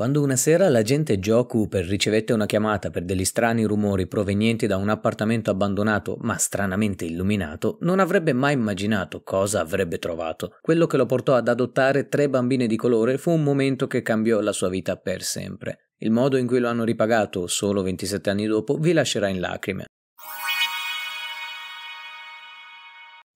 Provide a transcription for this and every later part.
Quando una sera l'agente Joe Cooper ricevette una chiamata per degli strani rumori provenienti da un appartamento abbandonato ma stranamente illuminato, non avrebbe mai immaginato cosa avrebbe trovato. Quello che lo portò ad adottare tre bambine di colore fu un momento che cambiò la sua vita per sempre. Il modo in cui lo hanno ripagato, solo 27 anni dopo, vi lascerà in lacrime.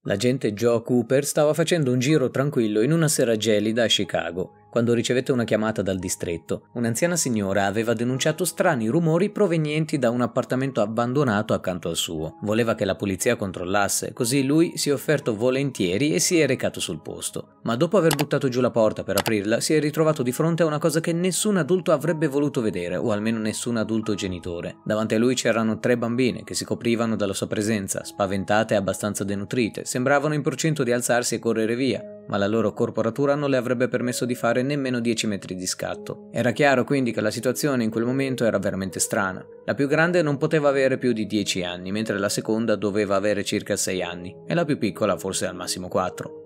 L'agente Joe Cooper stava facendo un giro tranquillo in una sera gelida a Chicago quando ricevette una chiamata dal distretto. Un'anziana signora aveva denunciato strani rumori provenienti da un appartamento abbandonato accanto al suo. Voleva che la polizia controllasse, così lui si è offerto volentieri e si è recato sul posto. Ma dopo aver buttato giù la porta per aprirla, si è ritrovato di fronte a una cosa che nessun adulto avrebbe voluto vedere, o almeno nessun adulto genitore. Davanti a lui c'erano tre bambine che si coprivano dalla sua presenza, spaventate e abbastanza denutrite, sembravano in procinto di alzarsi e correre via, ma la loro corporatura non le avrebbe permesso di fare nemmeno 10 metri di scatto. Era chiaro quindi che la situazione in quel momento era veramente strana. La più grande non poteva avere più di 10 anni, mentre la seconda doveva avere circa 6 anni, e la più piccola forse al massimo 4.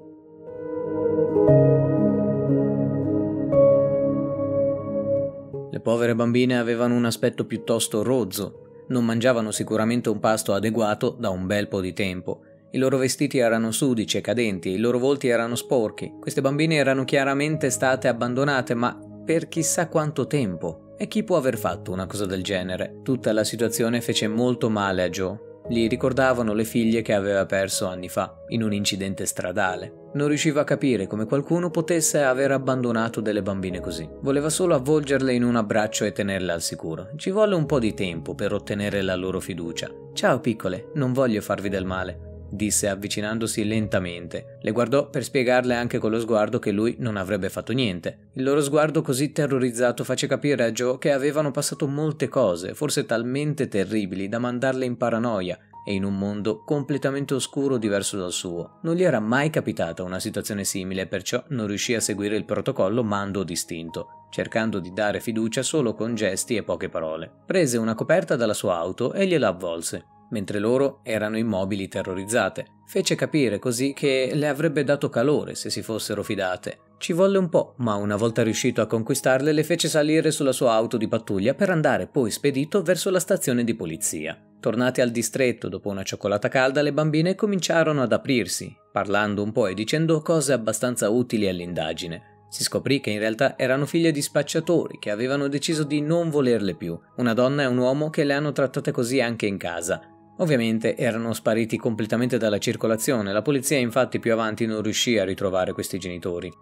Le povere bambine avevano un aspetto piuttosto rozzo, non mangiavano sicuramente un pasto adeguato da un bel po' di tempo i loro vestiti erano sudici e cadenti, i loro volti erano sporchi. Queste bambine erano chiaramente state abbandonate, ma per chissà quanto tempo. E chi può aver fatto una cosa del genere? Tutta la situazione fece molto male a Joe. Gli ricordavano le figlie che aveva perso anni fa, in un incidente stradale. Non riusciva a capire come qualcuno potesse aver abbandonato delle bambine così. Voleva solo avvolgerle in un abbraccio e tenerle al sicuro. Ci volle un po' di tempo per ottenere la loro fiducia. Ciao piccole, non voglio farvi del male disse avvicinandosi lentamente. Le guardò per spiegarle anche con lo sguardo che lui non avrebbe fatto niente. Il loro sguardo così terrorizzato face capire a Joe che avevano passato molte cose, forse talmente terribili da mandarle in paranoia e in un mondo completamente oscuro diverso dal suo. Non gli era mai capitata una situazione simile, perciò non riuscì a seguire il protocollo mando distinto, cercando di dare fiducia solo con gesti e poche parole. Prese una coperta dalla sua auto e gliela avvolse mentre loro erano immobili terrorizzate. Fece capire così che le avrebbe dato calore se si fossero fidate. Ci volle un po', ma una volta riuscito a conquistarle le fece salire sulla sua auto di pattuglia per andare poi spedito verso la stazione di polizia. Tornati al distretto dopo una cioccolata calda, le bambine cominciarono ad aprirsi, parlando un po' e dicendo cose abbastanza utili all'indagine. Si scoprì che in realtà erano figlie di spacciatori che avevano deciso di non volerle più, una donna e un uomo che le hanno trattate così anche in casa, Ovviamente erano spariti completamente dalla circolazione, la polizia infatti più avanti non riuscì a ritrovare questi genitori.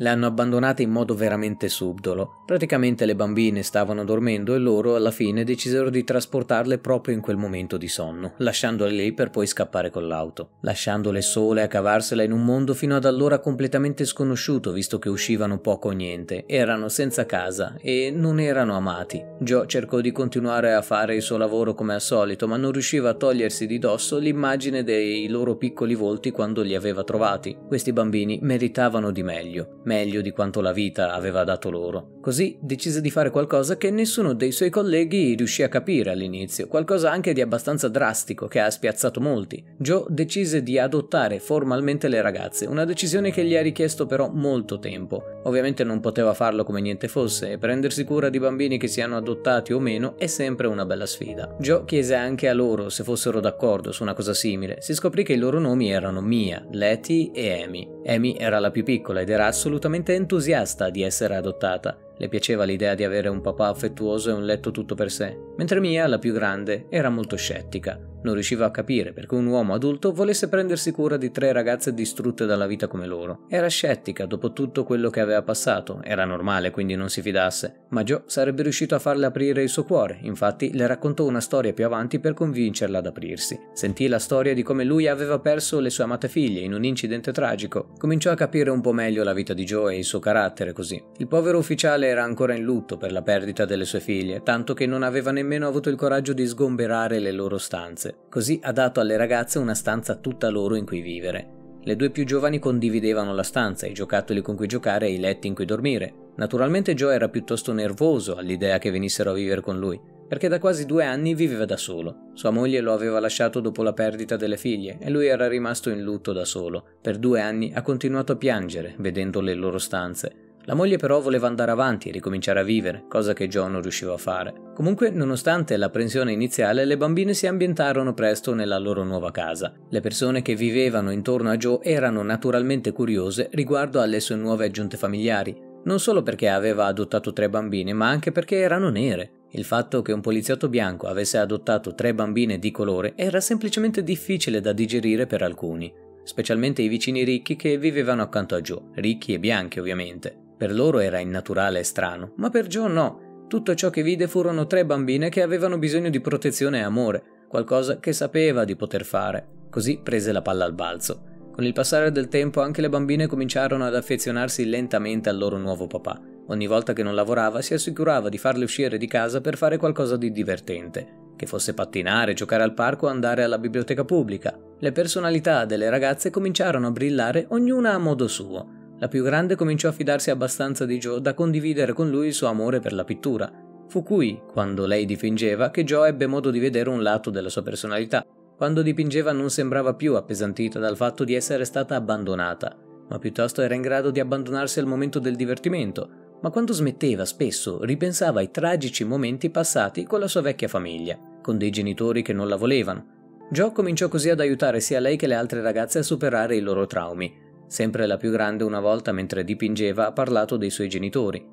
Le hanno abbandonate in modo veramente subdolo. Praticamente le bambine stavano dormendo e loro alla fine decisero di trasportarle proprio in quel momento di sonno, lasciandole lì per poi scappare con l'auto, lasciandole sole a cavarsela in un mondo fino ad allora completamente sconosciuto visto che uscivano poco o niente, erano senza casa e non erano amati. Joe cercò di continuare a fare il suo lavoro come al solito, ma non riusciva a togliersi di dosso l'immagine dei loro piccoli volti quando li aveva trovati. Questi bambini meritavano di meglio meglio di quanto la vita aveva dato loro. Così decise di fare qualcosa che nessuno dei suoi colleghi riuscì a capire all'inizio, qualcosa anche di abbastanza drastico che ha spiazzato molti. Joe decise di adottare formalmente le ragazze, una decisione che gli ha richiesto però molto tempo. Ovviamente non poteva farlo come niente fosse e prendersi cura di bambini che siano adottati o meno è sempre una bella sfida. Joe chiese anche a loro se fossero d'accordo su una cosa simile. Si scoprì che i loro nomi erano Mia, Letty e Amy. Amy era la più piccola ed era assolutamente entusiasta di essere adottata. Le piaceva l'idea di avere un papà affettuoso e un letto tutto per sé, mentre Mia, la più grande, era molto scettica. Non riusciva a capire perché un uomo adulto volesse prendersi cura di tre ragazze distrutte dalla vita come loro. Era scettica dopo tutto quello che aveva passato, era normale quindi non si fidasse, ma Joe sarebbe riuscito a farle aprire il suo cuore, infatti le raccontò una storia più avanti per convincerla ad aprirsi. Sentì la storia di come lui aveva perso le sue amate figlie in un incidente tragico, cominciò a capire un po' meglio la vita di Joe e il suo carattere così. Il povero ufficiale era ancora in lutto per la perdita delle sue figlie, tanto che non aveva nemmeno avuto il coraggio di sgomberare le loro stanze così ha dato alle ragazze una stanza tutta loro in cui vivere. Le due più giovani condividevano la stanza, i giocattoli con cui giocare e i letti in cui dormire. Naturalmente Joe era piuttosto nervoso all'idea che venissero a vivere con lui, perché da quasi due anni viveva da solo. Sua moglie lo aveva lasciato dopo la perdita delle figlie e lui era rimasto in lutto da solo. Per due anni ha continuato a piangere vedendo le loro stanze. La moglie però voleva andare avanti e ricominciare a vivere, cosa che Joe non riusciva a fare. Comunque, nonostante l'apprensione iniziale, le bambine si ambientarono presto nella loro nuova casa. Le persone che vivevano intorno a Joe erano naturalmente curiose riguardo alle sue nuove aggiunte familiari, non solo perché aveva adottato tre bambine, ma anche perché erano nere. Il fatto che un poliziotto bianco avesse adottato tre bambine di colore era semplicemente difficile da digerire per alcuni, specialmente i vicini ricchi che vivevano accanto a Joe, ricchi e bianchi ovviamente. Per loro era innaturale e strano, ma per Joe no. Tutto ciò che vide furono tre bambine che avevano bisogno di protezione e amore, qualcosa che sapeva di poter fare. Così prese la palla al balzo. Con il passare del tempo anche le bambine cominciarono ad affezionarsi lentamente al loro nuovo papà. Ogni volta che non lavorava si assicurava di farle uscire di casa per fare qualcosa di divertente, che fosse pattinare, giocare al parco o andare alla biblioteca pubblica. Le personalità delle ragazze cominciarono a brillare ognuna a modo suo. La più grande cominciò a fidarsi abbastanza di Joe da condividere con lui il suo amore per la pittura. Fu qui, quando lei dipingeva, che Joe ebbe modo di vedere un lato della sua personalità. Quando dipingeva non sembrava più appesantita dal fatto di essere stata abbandonata, ma piuttosto era in grado di abbandonarsi al momento del divertimento, ma quando smetteva spesso ripensava ai tragici momenti passati con la sua vecchia famiglia, con dei genitori che non la volevano. Joe cominciò così ad aiutare sia lei che le altre ragazze a superare i loro traumi, Sempre la più grande una volta mentre dipingeva ha parlato dei suoi genitori,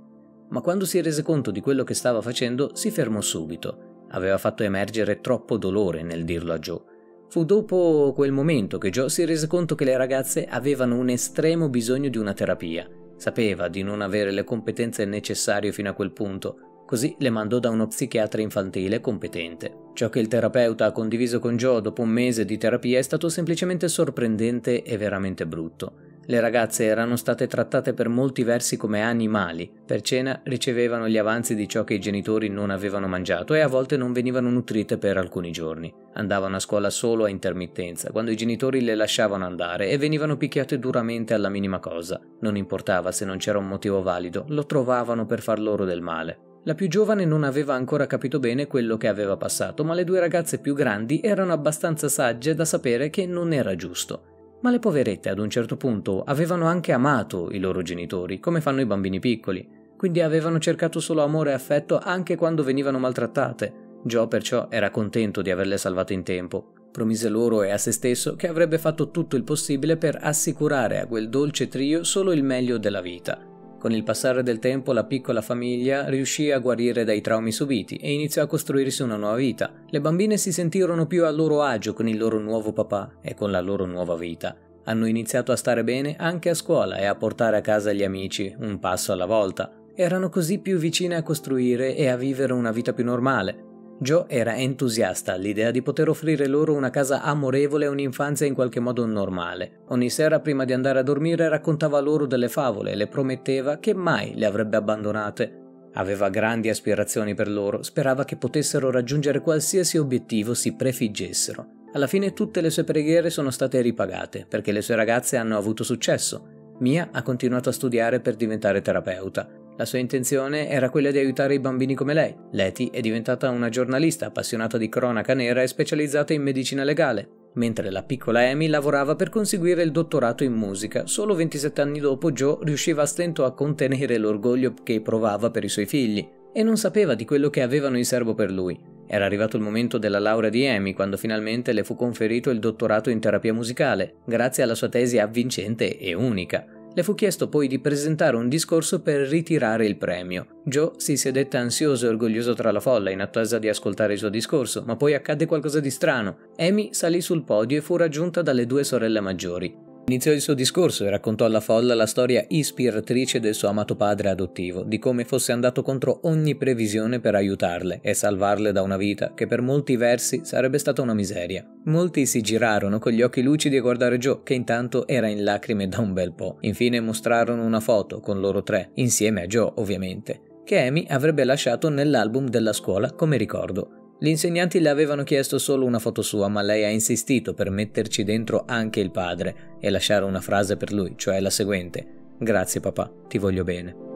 ma quando si rese conto di quello che stava facendo si fermò subito. Aveva fatto emergere troppo dolore nel dirlo a Joe. Fu dopo quel momento che Joe si rese conto che le ragazze avevano un estremo bisogno di una terapia. Sapeva di non avere le competenze necessarie fino a quel punto, così le mandò da uno psichiatra infantile competente. Ciò che il terapeuta ha condiviso con Joe dopo un mese di terapia è stato semplicemente sorprendente e veramente brutto. Le ragazze erano state trattate per molti versi come animali. Per cena ricevevano gli avanzi di ciò che i genitori non avevano mangiato e a volte non venivano nutrite per alcuni giorni. Andavano a scuola solo a intermittenza, quando i genitori le lasciavano andare e venivano picchiate duramente alla minima cosa. Non importava se non c'era un motivo valido, lo trovavano per far loro del male. La più giovane non aveva ancora capito bene quello che aveva passato, ma le due ragazze più grandi erano abbastanza sagge da sapere che non era giusto. Ma le poverette ad un certo punto avevano anche amato i loro genitori, come fanno i bambini piccoli, quindi avevano cercato solo amore e affetto anche quando venivano maltrattate. Joe perciò era contento di averle salvate in tempo. Promise loro e a se stesso che avrebbe fatto tutto il possibile per assicurare a quel dolce trio solo il meglio della vita. Con il passare del tempo la piccola famiglia riuscì a guarire dai traumi subiti e iniziò a costruirsi una nuova vita. Le bambine si sentirono più a loro agio con il loro nuovo papà e con la loro nuova vita. Hanno iniziato a stare bene anche a scuola e a portare a casa gli amici, un passo alla volta. Erano così più vicine a costruire e a vivere una vita più normale. Joe era entusiasta all'idea di poter offrire loro una casa amorevole e un'infanzia in qualche modo normale. Ogni sera prima di andare a dormire raccontava loro delle favole e le prometteva che mai le avrebbe abbandonate. Aveva grandi aspirazioni per loro, sperava che potessero raggiungere qualsiasi obiettivo si prefiggessero. Alla fine tutte le sue preghiere sono state ripagate perché le sue ragazze hanno avuto successo. Mia ha continuato a studiare per diventare terapeuta. La sua intenzione era quella di aiutare i bambini come lei. Leti è diventata una giornalista appassionata di cronaca nera e specializzata in medicina legale, mentre la piccola Amy lavorava per conseguire il dottorato in musica. Solo 27 anni dopo Joe riusciva a stento a contenere l'orgoglio che provava per i suoi figli e non sapeva di quello che avevano in serbo per lui. Era arrivato il momento della laurea di Amy quando finalmente le fu conferito il dottorato in terapia musicale, grazie alla sua tesi avvincente e unica. Le fu chiesto poi di presentare un discorso per ritirare il premio. Joe si sedette ansioso e orgoglioso tra la folla in attesa di ascoltare il suo discorso, ma poi accadde qualcosa di strano. Amy salì sul podio e fu raggiunta dalle due sorelle maggiori. Iniziò il suo discorso e raccontò alla folla la storia ispiratrice del suo amato padre adottivo, di come fosse andato contro ogni previsione per aiutarle e salvarle da una vita che per molti versi sarebbe stata una miseria. Molti si girarono con gli occhi lucidi a guardare Joe, che intanto era in lacrime da un bel po'. Infine mostrarono una foto con loro tre, insieme a Joe ovviamente, che Amy avrebbe lasciato nell'album della scuola come ricordo. Gli insegnanti le avevano chiesto solo una foto sua, ma lei ha insistito per metterci dentro anche il padre e lasciare una frase per lui, cioè la seguente. Grazie papà, ti voglio bene.